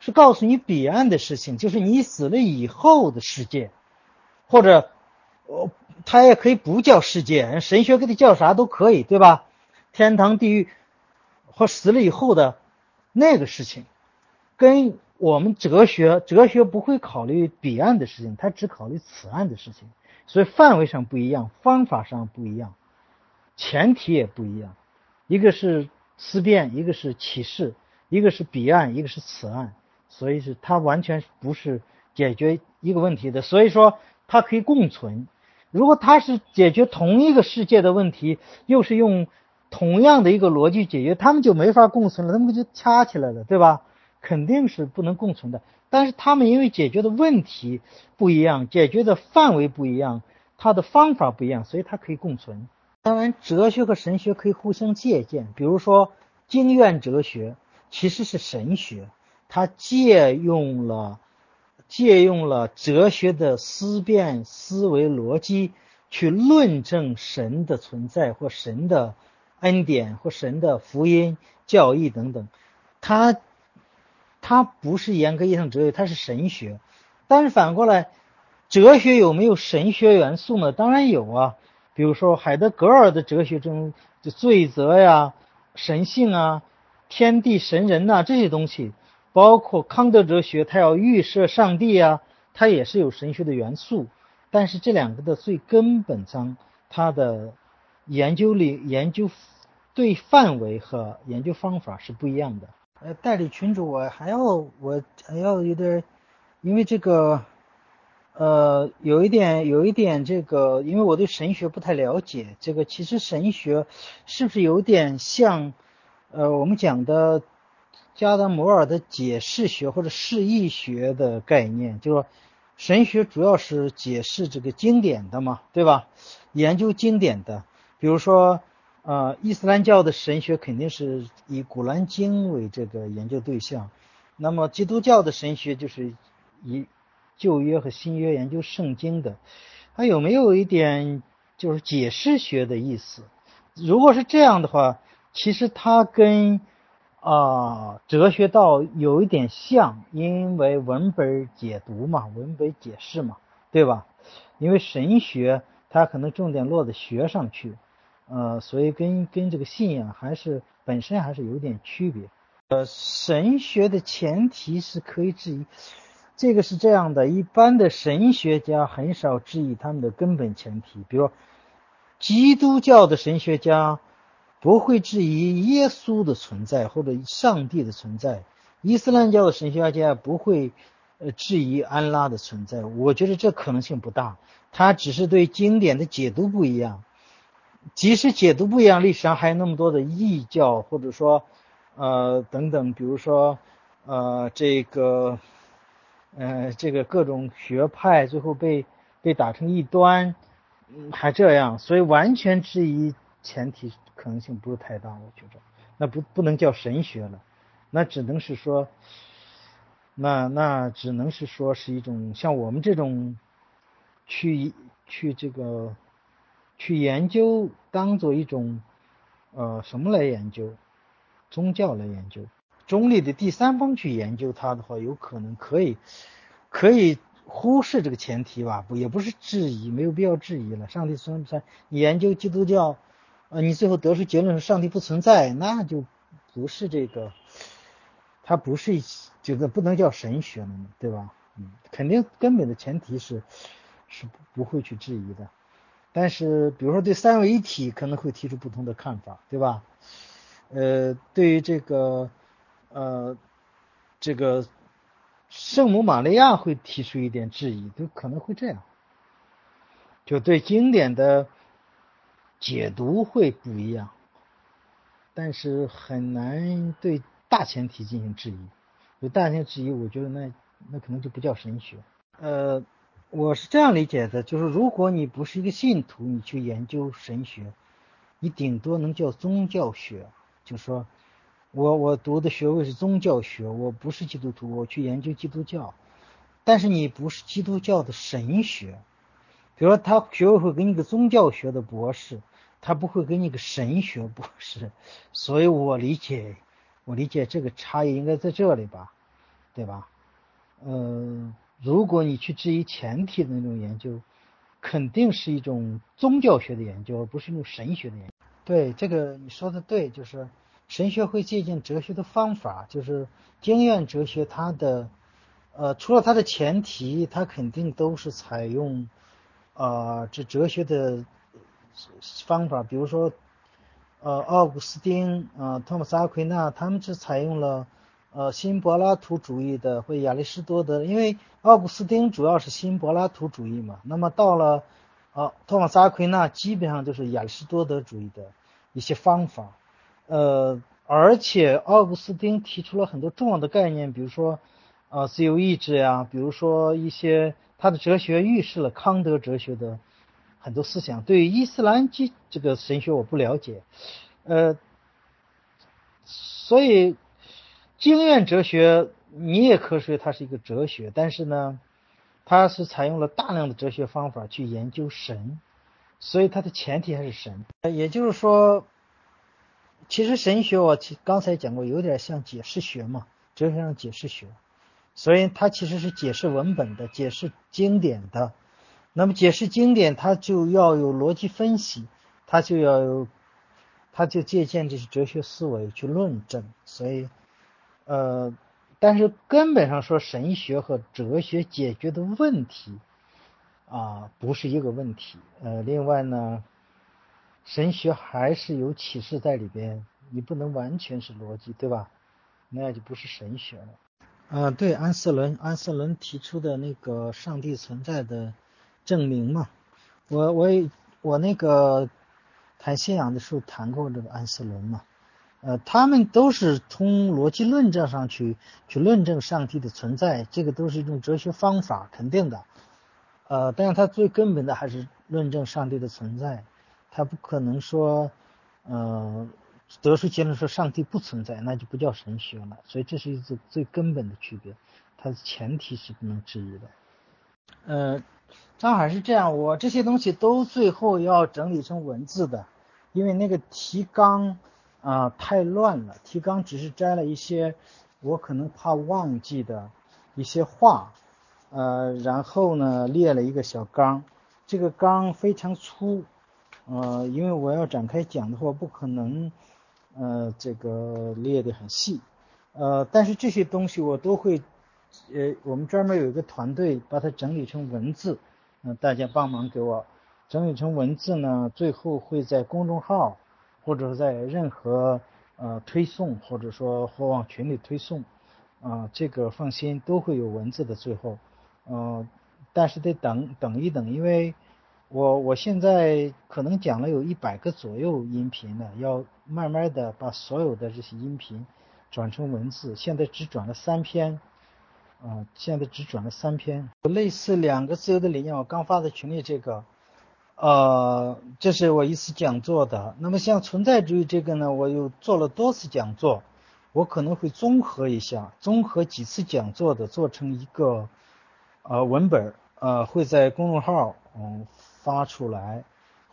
A: 是告诉你彼岸的事情，就是你死了以后的世界，或者，呃，它也可以不叫世界，神学给它叫啥都可以，对吧？天堂、地狱，或死了以后的那个事情，跟我们哲学，哲学不会考虑彼岸的事情，它只考虑此岸的事情，所以范围上不一样，方法上不一样，前提也不一样，一个是思辨，一个是启示。一个是彼岸，一个是此岸，所以是它完全不是解决一个问题的。所以说它可以共存。如果它是解决同一个世界的问题，又是用同样的一个逻辑解决，他们就没法共存了，他们就掐起来了，对吧？肯定是不能共存的。但是他们因为解决的问题不一样，解决的范围不一样，它的方法不一样，所以它可以共存。当然，哲学和神学可以互相借鉴。比如说经验哲学。其实是神学，它借用了借用了哲学的思辨思维逻辑去论证神的存在或神的恩典或神的福音教义等等。它它不是严格意义上哲学，它是神学。但是反过来，哲学有没有神学元素呢？当然有啊。比如说海德格尔的哲学中的罪责呀、神性啊。天地神人呐，这些东西，包括康德哲学，它要预设上帝啊，它也是有神学的元素。但是这两个的最根本上，它的研究里研究对范围和研究方法是不一样的。呃，代理群主，我还要我还要有点，因为这个，呃，有一点有一点这个，因为我对神学不太了解，这个其实神学是不是有点像？呃，我们讲的加德摩尔的解释学或者释义学的概念，就说神学主要是解释这个经典的嘛，对吧？研究经典的，比如说，呃，伊斯兰教的神学肯定是以古兰经为这个研究对象，那么基督教的神学就是以旧约和新约研究圣经的，它有没有一点就是解释学的意思？如果是这样的话。其实它跟啊哲学道有一点像，因为文本解读嘛，文本解释嘛，对吧？因为神学它可能重点落在学上去，呃，所以跟跟这个信仰还是本身还是有点区别。呃，神学的前提是可以质疑，这个是这样的，一般的神学家很少质疑他们的根本前提，比如基督教的神学家。不会质疑耶稣的存在或者上帝的存在，伊斯兰教的神学家不会呃质疑安拉的存在。我觉得这可能性不大，他只是对经典的解读不一样。即使解读不一样，历史上还有那么多的异教或者说呃等等，比如说呃这个呃这个各种学派最后被被打成异端，还这样，所以完全质疑。前提可能性不是太大，我觉着，那不不能叫神学了，那只能是说，那那只能是说是一种像我们这种去去这个去研究，当做一种呃什么来研究，宗教来研究，中立的第三方去研究它的话，有可能可以可以忽视这个前提吧，不也不是质疑，没有必要质疑了。上帝存在，你研究基督教。啊，你最后得出结论是上帝不存在，那就不是这个，它不是，这个不能叫神学了嘛，对吧？嗯，肯定根本的前提是是不会去质疑的。但是，比如说对三位一体可能会提出不同的看法，对吧？呃，对于这个呃这个圣母玛利亚会提出一点质疑，都可能会这样，就对经典的。解读会不一样，但是很难对大前提进行质疑。有大量质疑，我觉得那那可能就不叫神学。呃，我是这样理解的，就是如果你不是一个信徒，你去研究神学，你顶多能叫宗教学，就说。我我读的学位是宗教学，我不是基督徒，我去研究基督教。但是你不是基督教的神学，比如说他学位会给你个宗教学的博士，他不会给你个神学博士。所以我理解，我理解这个差异应该在这里吧，对吧？嗯，如果你去质疑前提的那种研究，肯定是一种宗教学的研究，而不是一种神学的研究。对，这个你说的对，就是。神学会借鉴哲学的方法，就是经验哲学。它的呃，除了它的前提，它肯定都是采用呃这哲学的方法。比如说呃，奥古斯丁啊，托马斯阿奎那，他们是采用了呃新柏拉图主义的或亚里士多德。因为奥古斯丁主要是新柏拉图主义嘛，那么到了呃托马斯阿奎那，基本上就是亚里士多德主义的一些方法。呃，而且奥古斯丁提出了很多重要的概念，比如说，呃，自由意志呀，比如说一些他的哲学预示了康德哲学的很多思想。对于伊斯兰基这个神学我不了解，呃，所以经验哲学你也可以说它是一个哲学，但是呢，它是采用了大量的哲学方法去研究神，所以它的前提还是神，也就是说。其实神学我刚才讲过，有点像解释学嘛，哲学上解释学，所以它其实是解释文本的，解释经典的。那么解释经典，它就要有逻辑分析，它就要有，它就借鉴这些哲学思维去论证。所以，呃，但是根本上说，神学和哲学解决的问题啊，不是一个问题。呃，另外呢。神学还是有启示在里边，你不能完全是逻辑，对吧？那就不是神学了。啊，对，安瑟伦，安瑟伦提出的那个上帝存在的证明嘛，我我我那个谈信仰的时候谈过这个安瑟伦嘛，呃，他们都是从逻辑论证上去去论证上帝的存在，这个都是一种哲学方法，肯定的。呃，但是他最根本的还是论证上帝的存在。他不可能说，呃，得出结论说上帝不存在，那就不叫神学了。所以这是一个最根本的区别，它的前提是不能质疑的。呃，张海是这样，我这些东西都最后要整理成文字的，因为那个提纲啊太乱了，提纲只是摘了一些我可能怕忘记的一些话，呃，然后呢列了一个小纲，这个纲非常粗。呃，因为我要展开讲的话，不可能，呃，这个列的很细，呃，但是这些东西我都会，呃，我们专门有一个团队把它整理成文字，嗯，大家帮忙给我整理成文字呢，最后会在公众号或者在任何呃推送或者说或往群里推送，啊，这个放心都会有文字的最后，嗯，但是得等等一等，因为。我我现在可能讲了有一百个左右音频了，要慢慢的把所有的这些音频转成文字。现在只转了三篇，啊，现在只转了三篇。类似两个自由的理念，我刚发在群里这个，呃，这是我一次讲座的。那么像存在主义这个呢，我又做了多次讲座，我可能会综合一下，综合几次讲座的做成一个呃文本，呃，会在公众号，嗯。发出来，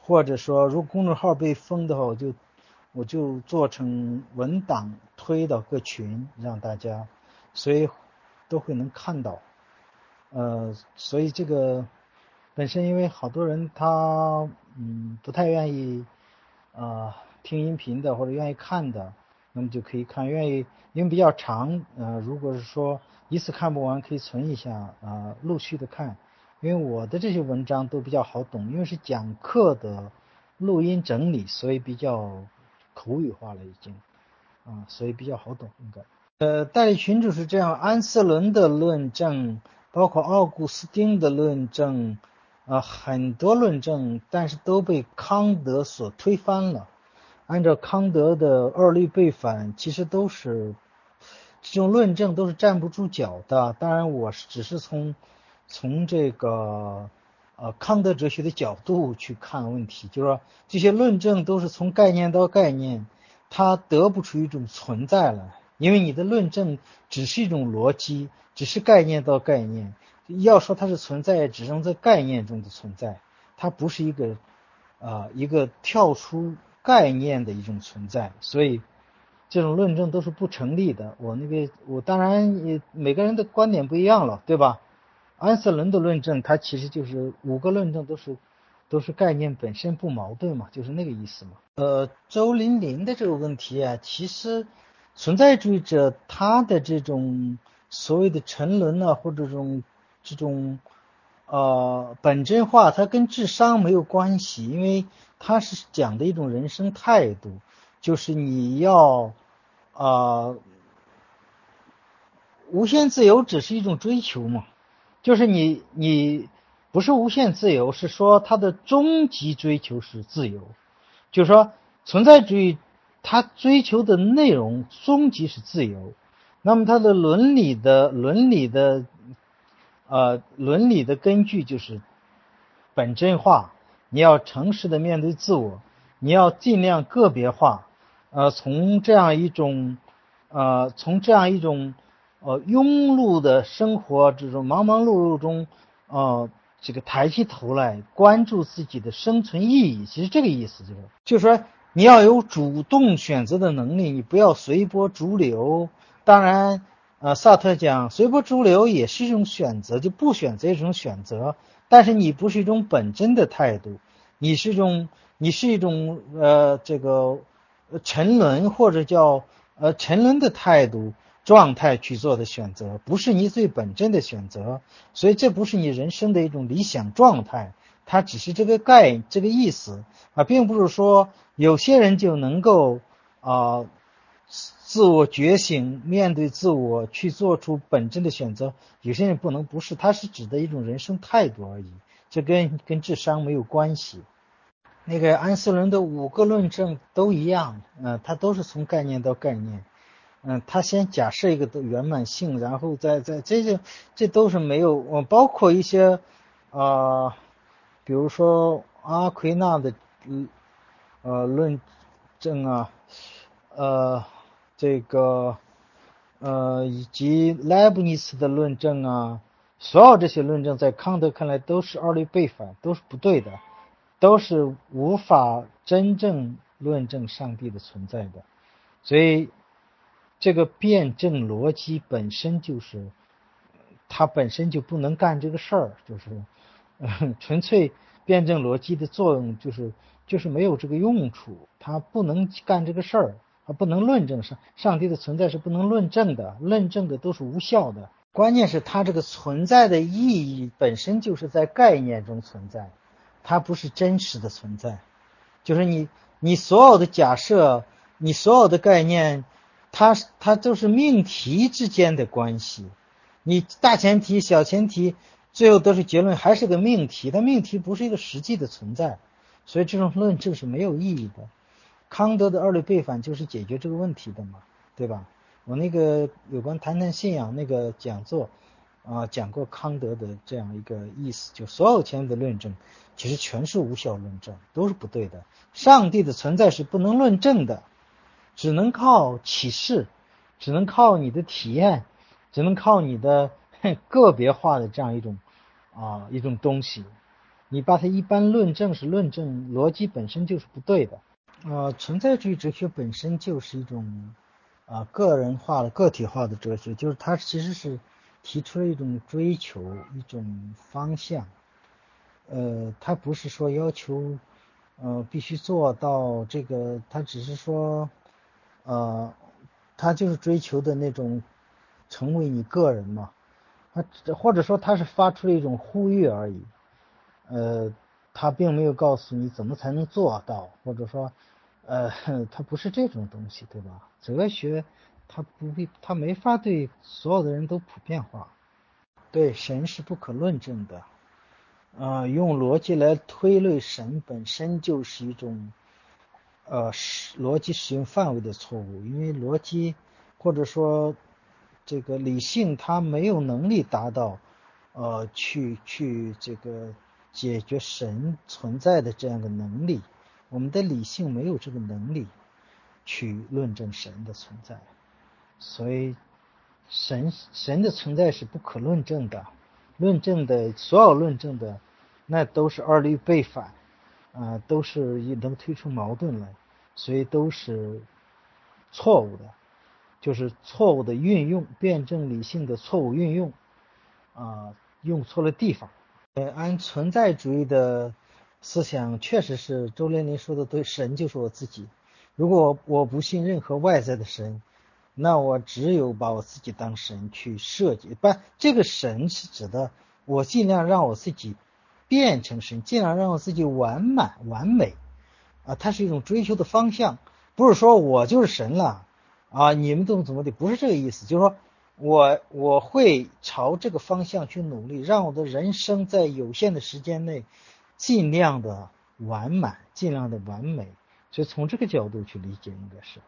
A: 或者说，如果公众号被封的话，我就我就做成文档推到各群，让大家，所以都会能看到。呃，所以这个本身因为好多人他嗯不太愿意啊听音频的或者愿意看的，那么就可以看，愿意因为比较长，呃，如果是说一次看不完，可以存一下啊，陆续的看。因为我的这些文章都比较好懂，因为是讲课的录音整理，所以比较口语化了已经，啊，所以比较好懂应该。呃，代理群主是这样，安瑟伦的论证，包括奥古斯丁的论证，啊，很多论证，但是都被康德所推翻了。按照康德的二律背反，其实都是这种论证都是站不住脚的。当然，我是只是从从这个呃康德哲学的角度去看问题，就是说这些论证都是从概念到概念，它得不出一种存在来，因为你的论证只是一种逻辑，只是概念到概念。要说它是存在，只能在概念中的存在，它不是一个啊一个跳出概念的一种存在，所以。这种论证都是不成立的。我那个，我当然也每个人的观点不一样了，对吧？安瑟伦的论证，它其实就是五个论证都是都是概念本身不矛盾嘛，就是那个意思嘛。呃，周林林的这个问题啊，其实存在主义者他的这种所谓的沉沦啊，或者这种这种呃本真化，它跟智商没有关系，因为它是讲的一种人生态度，就是你要。啊，无限自由只是一种追求嘛，就是你你不是无限自由，是说他的终极追求是自由，就是说存在主义他追求的内容终极是自由，那么他的伦理的伦理的呃伦理的根据就是本真化，你要诚实的面对自我，你要尽量个别化。呃，从这样一种，呃，从这样一种，呃，庸碌的生活这种忙忙碌碌中，呃，这个抬起头来关注自己的生存意义，其实这个意思就是，就是说你要有主动选择的能力，你不要随波逐流。当然，呃，萨特讲随波逐流也是一种选择，就不选择一种选择，但是你不是一种本真的态度，你是一种，你是一种，呃，这个。沉沦或者叫呃沉沦的态度状态去做的选择，不是你最本真的选择，所以这不是你人生的一种理想状态，它只是这个概这个意思。啊，并不是说有些人就能够啊自我觉醒，面对自我去做出本真的选择，有些人不能不是，它是指的一种人生态度而已，这跟跟智商没有关系。那个安斯伦的五个论证都一样，嗯，他都是从概念到概念，嗯，他先假设一个的圆满性，然后再再这些，这都是没有，我包括一些，啊，比如说阿奎那的，呃，论证啊，呃，这个，呃，以及莱布尼茨的论证啊，所有这些论证在康德看来都是二律背反，都是不对的。都是无法真正论证上帝的存在的，所以这个辩证逻辑本身就是，它本身就不能干这个事儿，就是 [laughs] 纯粹辩证逻辑的作用就是就是没有这个用处，它不能干这个事儿，它不能论证上上帝的存在是不能论证的，论证的都是无效的。关键是它这个存在的意义本身就是在概念中存在。它不是真实的存在，就是你你所有的假设，你所有的概念，它它都是命题之间的关系，你大前提小前提，最后得出结论还是个命题，它命题不是一个实际的存在，所以这种论证是没有意义的。康德的二律背反就是解决这个问题的嘛，对吧？我那个有关谈谈信仰那个讲座。啊，讲过康德的这样一个意思，就所有前面的论证，其实全是无效论证，都是不对的。上帝的存在是不能论证的，只能靠启示，只能靠你的体验，只能靠你的 [laughs] 个别化的这样一种啊一种东西。你把它一般论证是论证逻辑本身就是不对的。啊，存在主义哲学本身就是一种啊个人化的个体化的哲学，就是它其实是。提出了一种追求，一种方向，呃，他不是说要求，呃，必须做到这个，他只是说，呃，他就是追求的那种成为你个人嘛，他或者说他是发出了一种呼吁而已，呃，他并没有告诉你怎么才能做到，或者说，呃，他不是这种东西，对吧？哲学。他不会，他没法对所有的人都普遍化。对神是不可论证的，啊，用逻辑来推论神本身就是一种，呃，逻辑使用范围的错误。因为逻辑或者说这个理性它没有能力达到，呃，去去这个解决神存在的这样的能力，我们的理性没有这个能力去论证神的存在，所以神神的存在是不可论证的，论证的所有论证的那都是二律背反，啊，都是能推出矛盾来，所以都是错误的。就是错误的运用，辩证理性的错误运用，啊，用错了地方。呃，按存在主义的思想，确实是周连林说的对，神就是我自己。如果我不信任何外在的神，那我只有把我自己当神去设计。不，这个神是指的我尽量让我自己变成神，尽量让我自己完满完美。啊，它是一种追求的方向，不是说我就是神了。啊，你们怎么怎么的？不是这个意思，就是说我我会朝这个方向去努力，让我的人生在有限的时间内尽量的完满，尽量的完美。所以从这个角度去理解，应该是。